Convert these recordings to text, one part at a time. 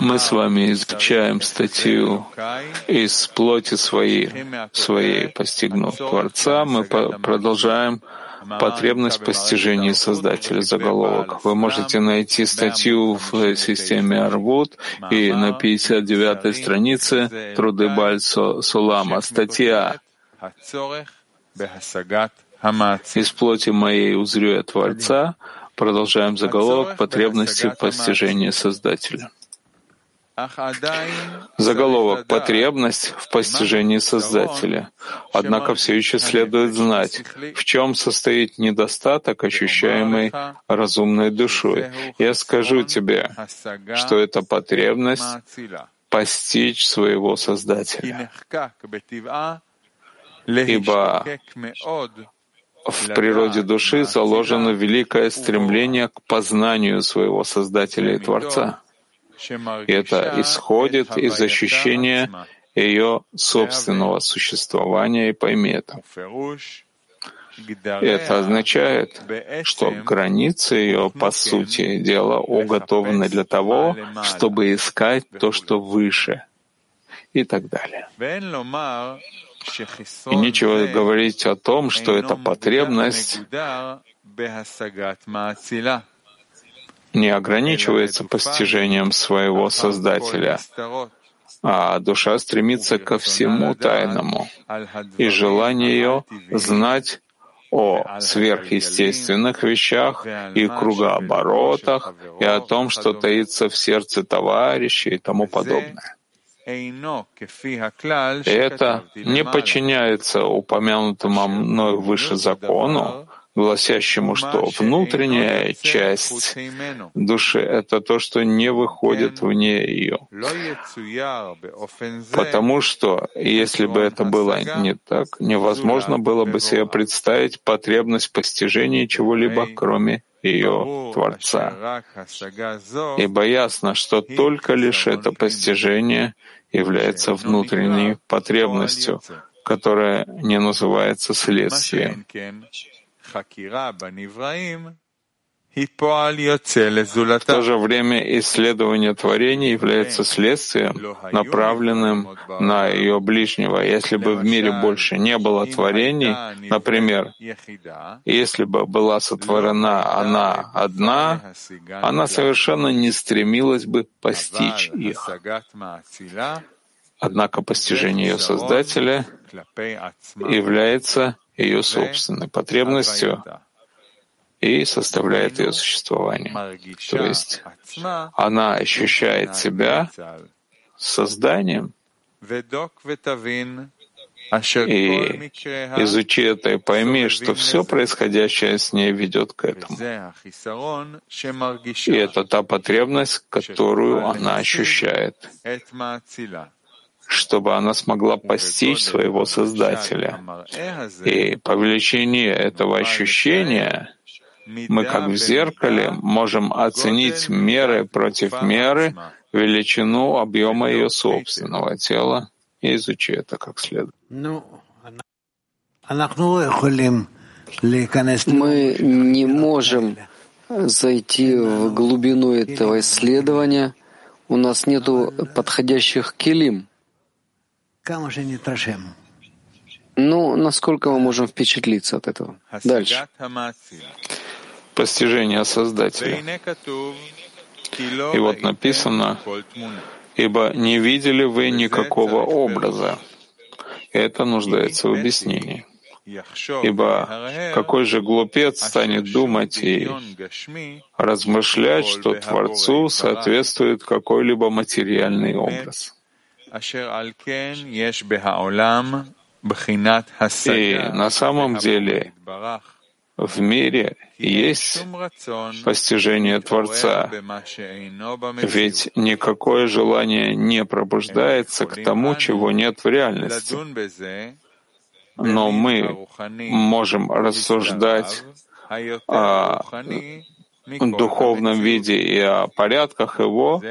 Мы с вами изучаем статью из плоти своей, своей постигнув Творца. Мы продолжаем потребность постижения Создателя заголовок. Вы можете найти статью в системе Арвуд и на 59-й странице Труды Баль Сулама. Статья «Из плоти моей узрю я Творца», Продолжаем заголовок «Потребности постижения Создателя». Заголовок «Потребность в постижении Создателя». Однако все еще следует знать, в чем состоит недостаток, ощущаемый разумной душой. Я скажу тебе, что это потребность постичь своего Создателя. Ибо в природе души заложено великое стремление к познанию своего Создателя и Творца. И это исходит из ощущения ее собственного существования, и пойми это. Это означает, что границы ее, по сути дела, уготованы для того, чтобы искать то, что выше, и так далее. И нечего говорить о том, что эта потребность не ограничивается постижением своего Создателя, а душа стремится ко всему тайному, и желание ее знать о сверхъестественных вещах и кругооборотах, и о том, что таится в сердце товарища и тому подобное. Это не подчиняется упомянутому мной выше закону, гласящему, что внутренняя часть души — это то, что не выходит вне ее. Потому что, если бы это было не так, невозможно было бы себе представить потребность постижения чего-либо, кроме ее Творца. Ибо ясно, что только лишь это постижение является внутренней потребностью, которая не называется следствием. В то же время исследование творения является следствием, направленным на ее ближнего. Если бы в мире больше не было творений, например, если бы была сотворена она одна, она совершенно не стремилась бы постичь их. Однако постижение ее Создателя является ее собственной потребностью, и составляет ее существование. То есть она ощущает себя созданием, и изучи это и пойми, что все происходящее с ней ведет к этому. И это та потребность, которую она ощущает, чтобы она смогла постичь своего Создателя. И по величине этого ощущения мы, как в зеркале, можем оценить меры против меры величину объема ее собственного тела и изучить это как следует. Мы не можем зайти в глубину этого исследования. У нас нет подходящих килим. Ну, насколько мы можем впечатлиться от этого? Дальше постижения Создателя. И вот написано, «Ибо не видели вы никакого образа». Это нуждается в объяснении. Ибо какой же глупец станет думать и размышлять, что Творцу соответствует какой-либо материальный образ. И на самом деле в мире есть постижение Творца, ведь никакое желание не пробуждается к тому, чего нет в реальности. Но мы можем рассуждать о духовном виде и о порядках его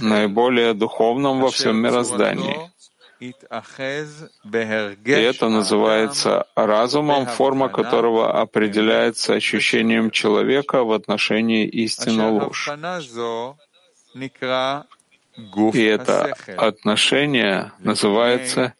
наиболее духовном во всем мироздании. И это называется разумом, форма которого определяется ощущением человека в отношении истины ложь. И это отношение называется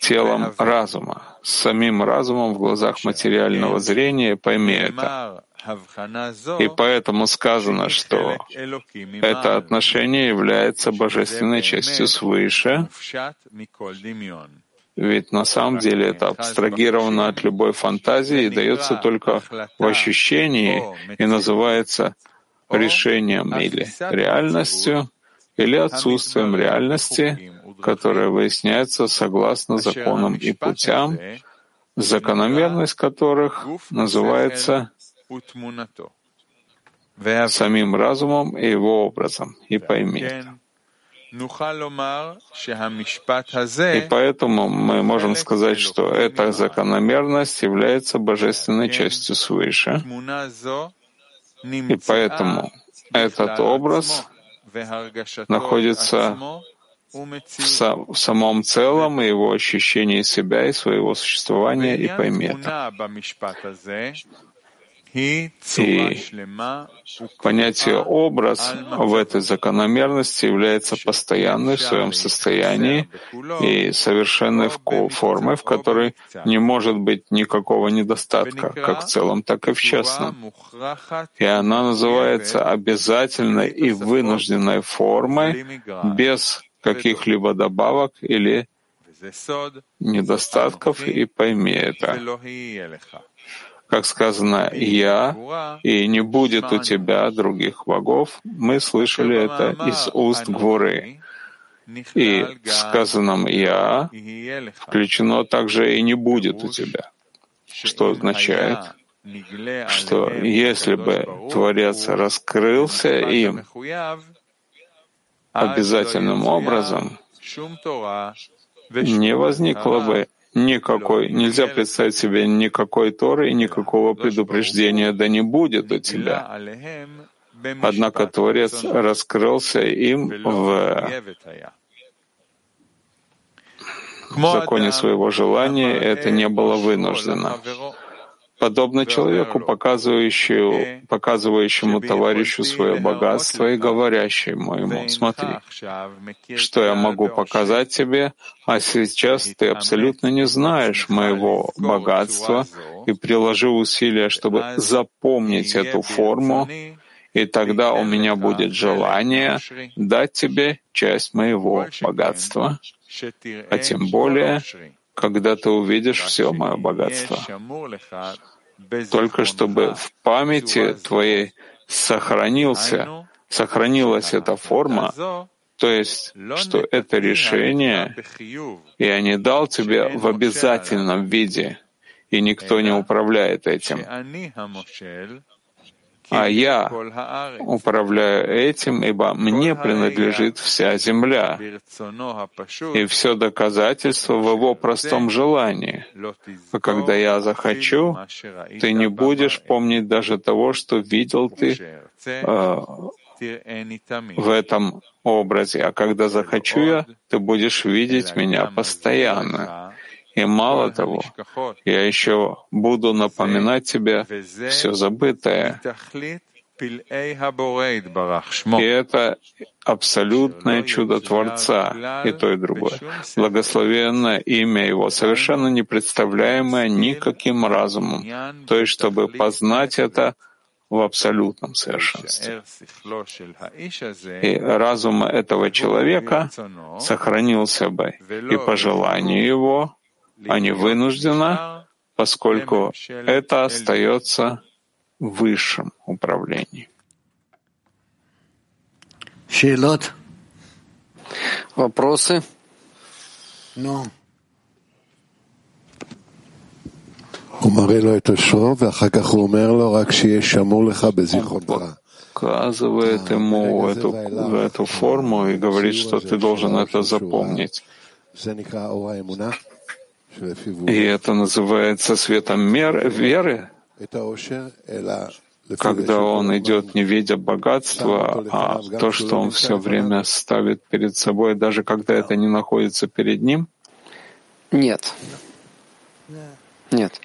телом разума, самим разумом в глазах материального зрения, пойми это. И поэтому сказано, что это отношение является божественной частью свыше, ведь на самом деле это абстрагировано от любой фантазии и дается только в ощущении и называется решением или реальностью, или отсутствием реальности, которая выясняется согласно законам и путям, закономерность которых называется самим разумом и его образом, и пойми это. И поэтому мы можем сказать, что эта закономерность является божественной частью свыше, и поэтому этот образ находится в, са- в самом целом и его ощущении себя и своего существования, и пойми это. И понятие «образ» в этой закономерности является постоянной в своем состоянии и совершенной формой, в которой не может быть никакого недостатка, как в целом, так и в частном. И она называется обязательной и вынужденной формой без каких-либо добавок или недостатков, и пойми это как сказано «Я», и не будет у тебя других богов, мы слышали это из уст Гворы. И в сказанном «Я» включено также и «не будет у тебя», что означает, что если бы Творец раскрылся им обязательным образом, не возникло бы никакой, нельзя представить себе никакой Торы и никакого предупреждения, да не будет у тебя. Однако Творец раскрылся им в законе своего желания, это не было вынуждено подобно человеку, показывающему, показывающему товарищу свое богатство и говорящему ему, смотри, что я могу показать тебе, а сейчас ты абсолютно не знаешь моего богатства и приложи усилия, чтобы запомнить эту форму, и тогда у меня будет желание дать тебе часть моего богатства, а тем более когда ты увидишь все мое богатство. Только чтобы в памяти твоей сохранился, сохранилась эта форма, то есть, что это решение я не дал тебе в обязательном виде, и никто не управляет этим а я управляю этим, ибо мне принадлежит вся земля. И все доказательство в его простом желании. А когда я захочу, ты не будешь помнить даже того, что видел ты э, в этом образе. А когда захочу я, ты будешь видеть меня постоянно. И мало того, я еще буду напоминать тебе все забытое. И это абсолютное чудо Творца, и то, и другое. Благословенное имя Его, совершенно не представляемое никаким разумом, то есть чтобы познать это в абсолютном совершенстве. И разум этого человека сохранился бы и по желанию его, а не вынужденно, поскольку это остается высшим управлением. Шейлот. Вопросы? Ну. Показывает ему эту, эту форму и говорит, что ты должен это запомнить. И это называется светом мер, веры. когда он идет не видя богатства, а то, что он все время ставит перед собой, даже когда это не находится перед ним? Нет. Нет.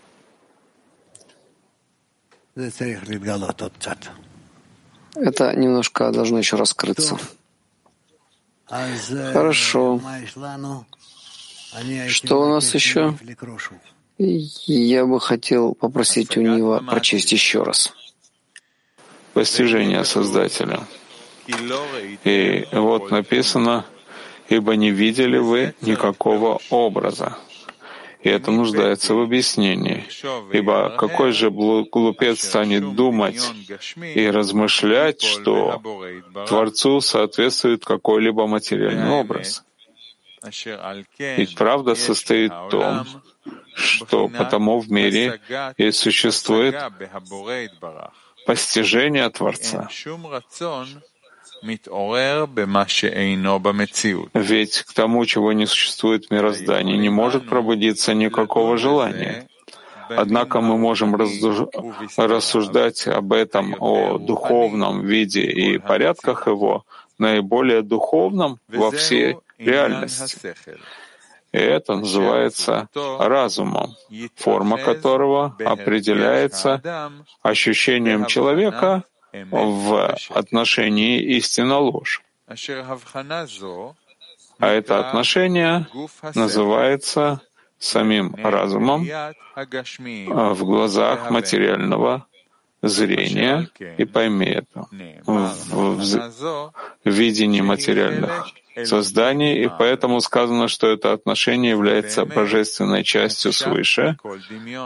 Это немножко должно еще раскрыться. Хорошо. Что у нас еще? Я бы хотел попросить у него прочесть еще раз. Постижение Создателя. И вот написано, «Ибо не видели вы никакого образа». И это нуждается в объяснении. Ибо какой же глупец станет думать и размышлять, что Творцу соответствует какой-либо материальный образ? Ведь правда состоит в том, что потому в мире и существует постижение Творца. Ведь к тому, чего не существует в мироздании, не может пробудиться никакого желания. Однако мы можем рассуждать об этом, о духовном виде и порядках его, наиболее духовном во всей реальности. И это называется разумом, форма которого определяется ощущением человека в отношении истина ложь. А это отношение называется самим разумом в глазах материального зрения, и пойми это, в, в, в видении материальных созданий, и поэтому сказано, что это отношение является божественной частью свыше,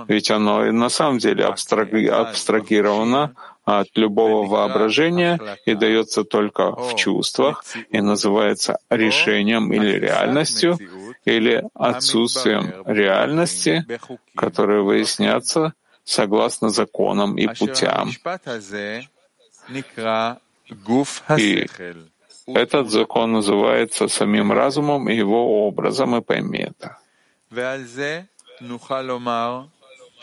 ведь оно и на самом деле абстрагировано от любого воображения и дается только в чувствах и называется решением или реальностью, или отсутствием реальности, которые выяснятся согласно законам и путям. И этот закон называется самим разумом и его образом, и пойми это.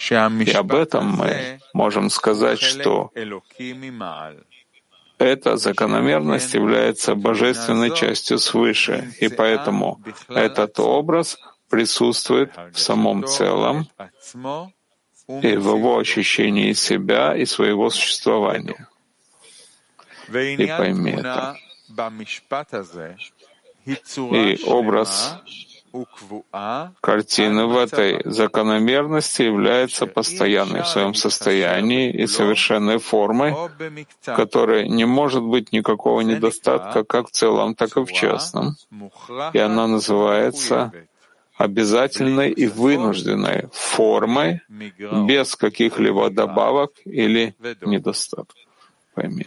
И об этом мы можем сказать, что эта закономерность является божественной частью свыше, и поэтому этот образ присутствует в самом целом и в его ощущении себя и своего существования. И пойми это. И образ картины в этой закономерности является постоянной в своем состоянии и совершенной формой, в которой не может быть никакого недостатка как в целом, так и в частном. И она называется обязательной и вынужденной формой без каких-либо добавок или недостатков. Пойми.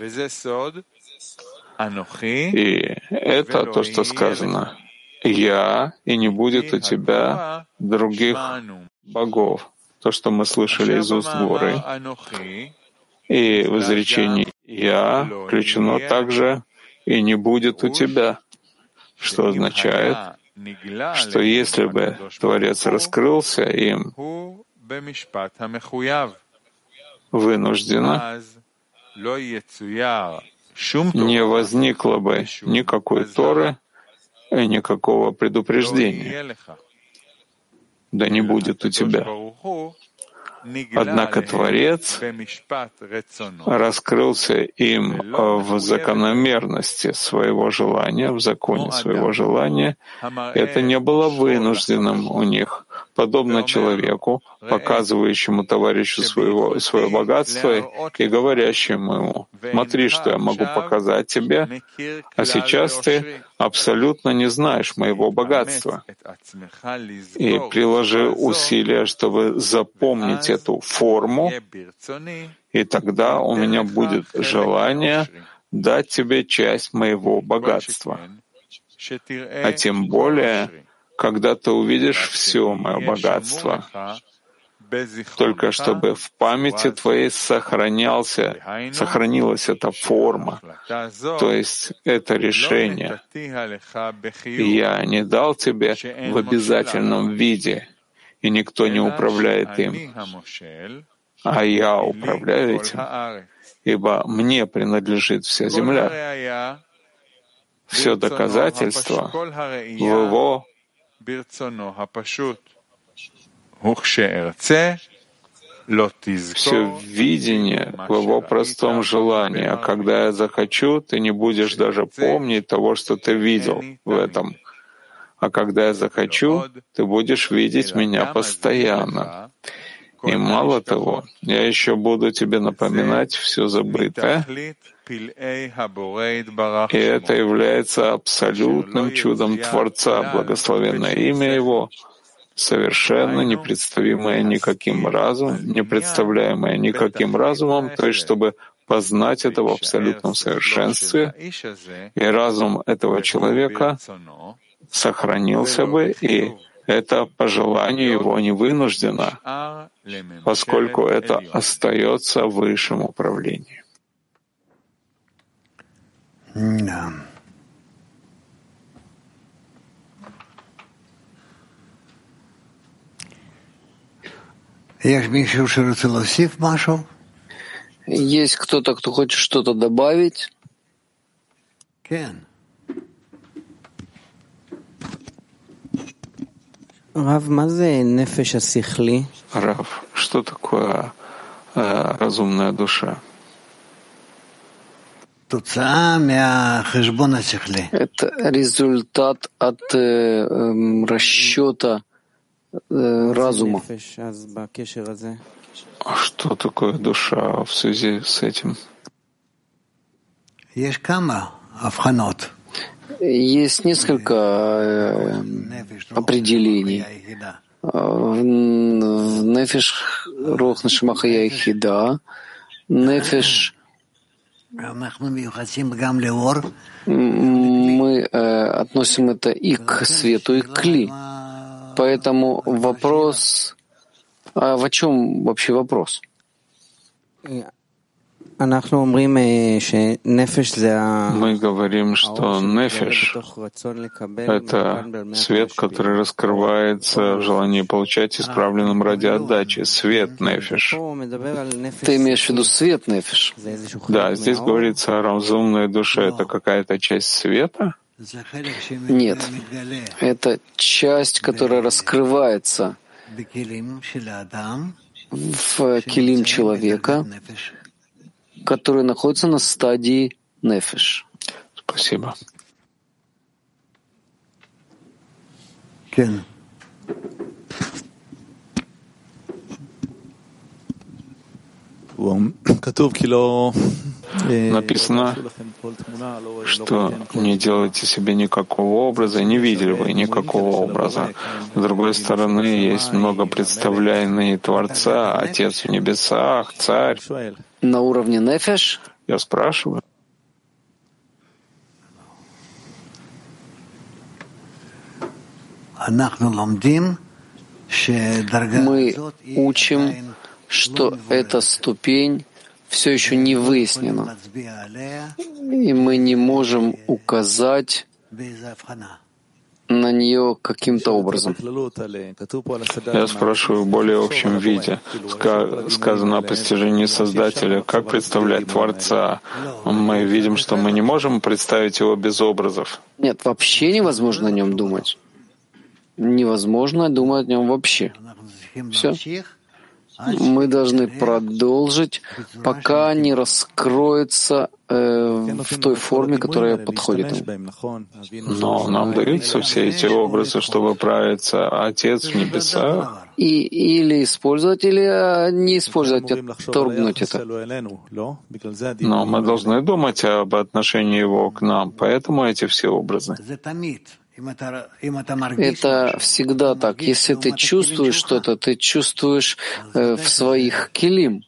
И это то, что сказано. «Я, и не будет у тебя других богов». То, что мы слышали из уст горы. И в изречении «Я» включено также «и не будет у тебя», что означает, что если бы Творец раскрылся им, вынужденно не возникло бы никакой Торы и никакого предупреждения. Да не будет у тебя. Однако Творец раскрылся им в закономерности своего желания, в законе своего желания. Это не было вынужденным у них, подобно человеку, показывающему товарищу своего, свое богатство и говорящему ему, смотри, что я могу показать тебе, а сейчас ты абсолютно не знаешь моего богатства. И приложи усилия, чтобы запомнить эту форму, и тогда у меня будет желание дать тебе часть моего богатства. А тем более, когда ты увидишь все мое богатство, только чтобы в памяти твоей сохранялся, сохранилась эта форма, то есть это решение. Я не дал тебе в обязательном виде, и никто не управляет им, а я управляю этим. ибо мне принадлежит вся земля. Все доказательства в его все видение в его простом желании. А когда я захочу, ты не будешь даже помнить того, что ты видел в этом. А когда я захочу, ты будешь видеть меня постоянно. И мало того, я еще буду тебе напоминать все забытое, и это является абсолютным чудом Творца, благословенное имя Его, совершенно непредставимое никаким разумом, непредставляемое никаким разумом, то есть чтобы познать это в абсолютном совершенстве, и разум этого человека сохранился бы, и это по желанию его не вынуждено, поскольку это остается высшим управлением. Да. Есть кто-то, кто хочет что-то добавить? Рав, что такое э, разумная душа? Это результат от э, э, расчета э, разума. А что такое душа в связи с этим? Есть несколько э, определений. В Нефиш Рох Нашимаха Яхида, Нефиш мы э, относим это и к свету, и к ли. Поэтому вопрос... А в чем вообще вопрос? Мы говорим, что нефиш — это свет, который раскрывается в желании получать исправленным ради отдачи. Свет нефиш. Ты имеешь в виду свет нефиш? Да, здесь говорится о разумной душе. Это какая-то часть света? Нет. Это часть, которая раскрывается в килим человека, которые находятся на стадии нефиш. Спасибо. Кен. Написано, что не делайте себе никакого образа, не видели вы никакого образа. С другой стороны, есть много представлений Творца, Отец в небесах, Царь. На уровне нефеш? Я спрашиваю. Мы учим, что эта ступень все еще не выяснена, и мы не можем указать на нее каким-то образом. Я спрашиваю в более общем виде. Сказано о постижении Создателя. Как представлять Творца? Мы видим, что мы не можем представить его без образов. Нет, вообще невозможно о нем думать. Невозможно думать о нем вообще. Все мы должны продолжить, пока не раскроется э, в той форме, которая подходит им. Но нам даются все эти образы, чтобы правиться Отец в небесах. И, или использовать, или а, не использовать, отторгнуть это. Но мы должны думать об отношении его к нам, поэтому эти все образы. Это всегда так. Если ты чувствуешь что-то, ты чувствуешь э, в своих килим.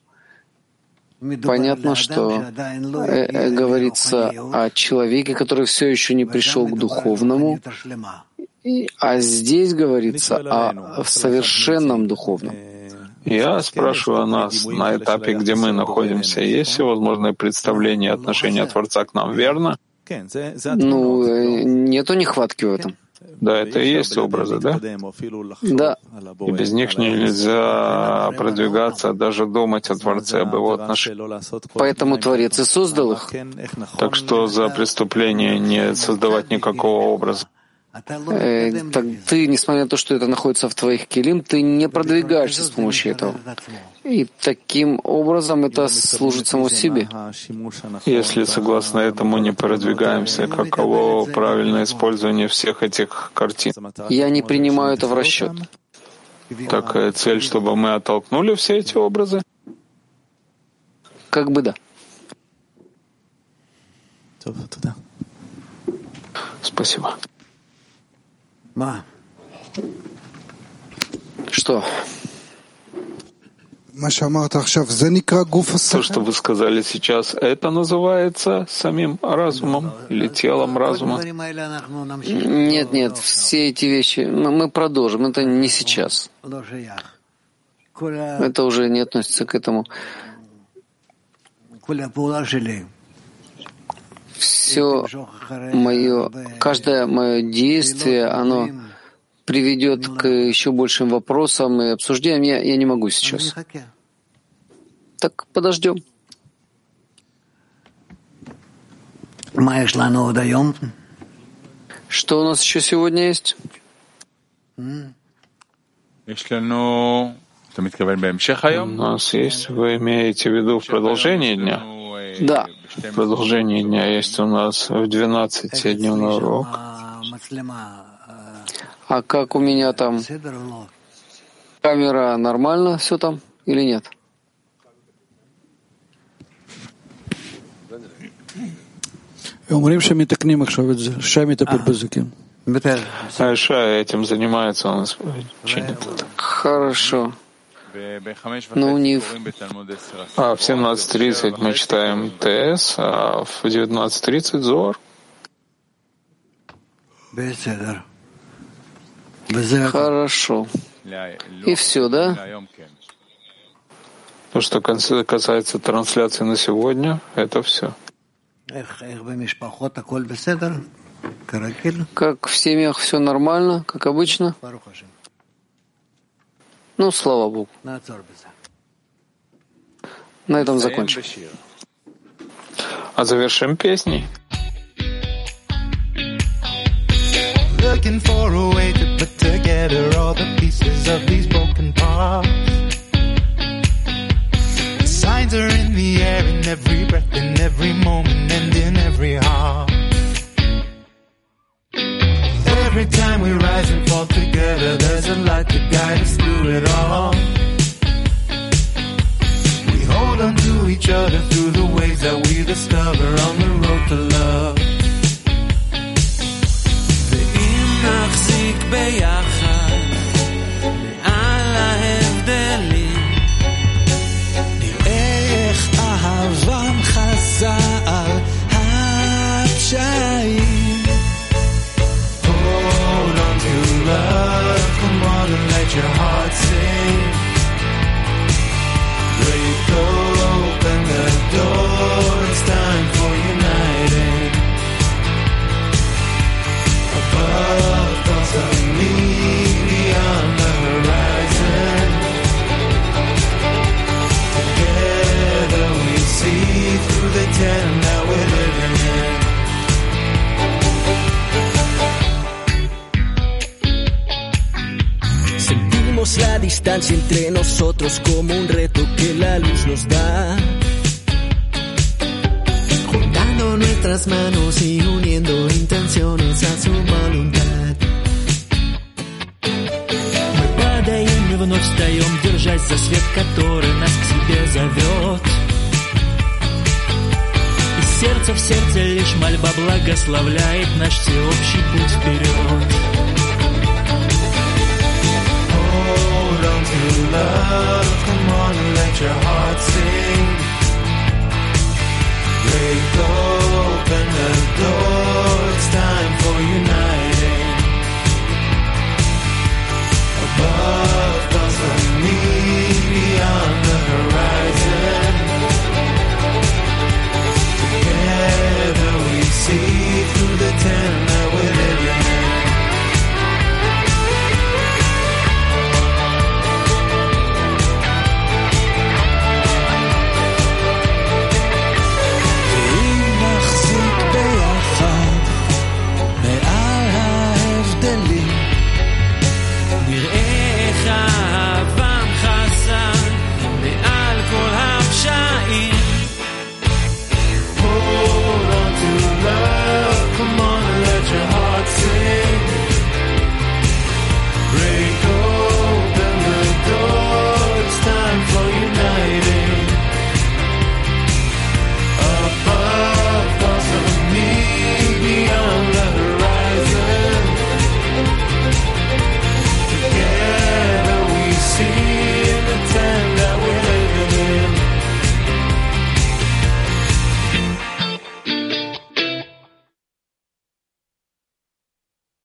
Понятно, что э, э, говорится о человеке, который все еще не пришел к духовному, а здесь говорится о совершенном духовном. Я спрашиваю нас на этапе, где мы находимся, есть всевозможные представления отношения Творца к нам, верно? Ну, э, нету нехватки в этом. Да, это и есть образы, да? Да. И без них нельзя продвигаться, даже думать о Творце, об его отношениях. Поэтому Творец и создал их. Так что за преступление не создавать никакого образа. Э, так ты, несмотря на то, что это находится в твоих килим, ты не продвигаешься с помощью этого. И таким образом это служит само себе. Если согласно этому не продвигаемся, каково правильное использование всех этих картин? Я не принимаю это в расчет. Так э, цель, чтобы мы оттолкнули все эти образы? Как бы да. Спасибо. Что? То, что вы сказали сейчас, это называется самим разумом или телом разума? Нет, нет, все эти вещи мы продолжим, это не сейчас. Это уже не относится к этому. Все мое, каждое мое действие, оно приведет к еще большим вопросам и обсуждениям, я, я не могу сейчас. Так подождем. Что у нас еще сегодня есть? У нас есть, вы имеете в виду в продолжении дня? Да. В продолжении дня есть у нас в 12 дневной урок. А как у меня там? Камера нормально все там или нет? אומרים שמתקנים עכשיו את זה, שי מטפל בזה, כן. Ша этим занимается, он чинит. Хорошо. Ну, не в... А в 17.30 мы читаем ТС, а в 19.30 ЗОР. Хорошо. И все, да? То, что касается трансляции на сегодня, это все. Как в семьях все нормально, как обычно? Ну, слава Богу. На этом закончим. А завершим песней. Looking for a way to put together all the pieces entre nosotros como un reto que la luz nos da. Juntando nuestras manos y uniendo intenciones a su voluntad. Мы падаем и вновь встаем, держась за свет, который нас к себе зовет. И сердце в сердце лишь мольба благословляет наш всеобщий путь вперед. belong to love. Come on and let your heart sing. Break open the door. It's time for uniting. Above.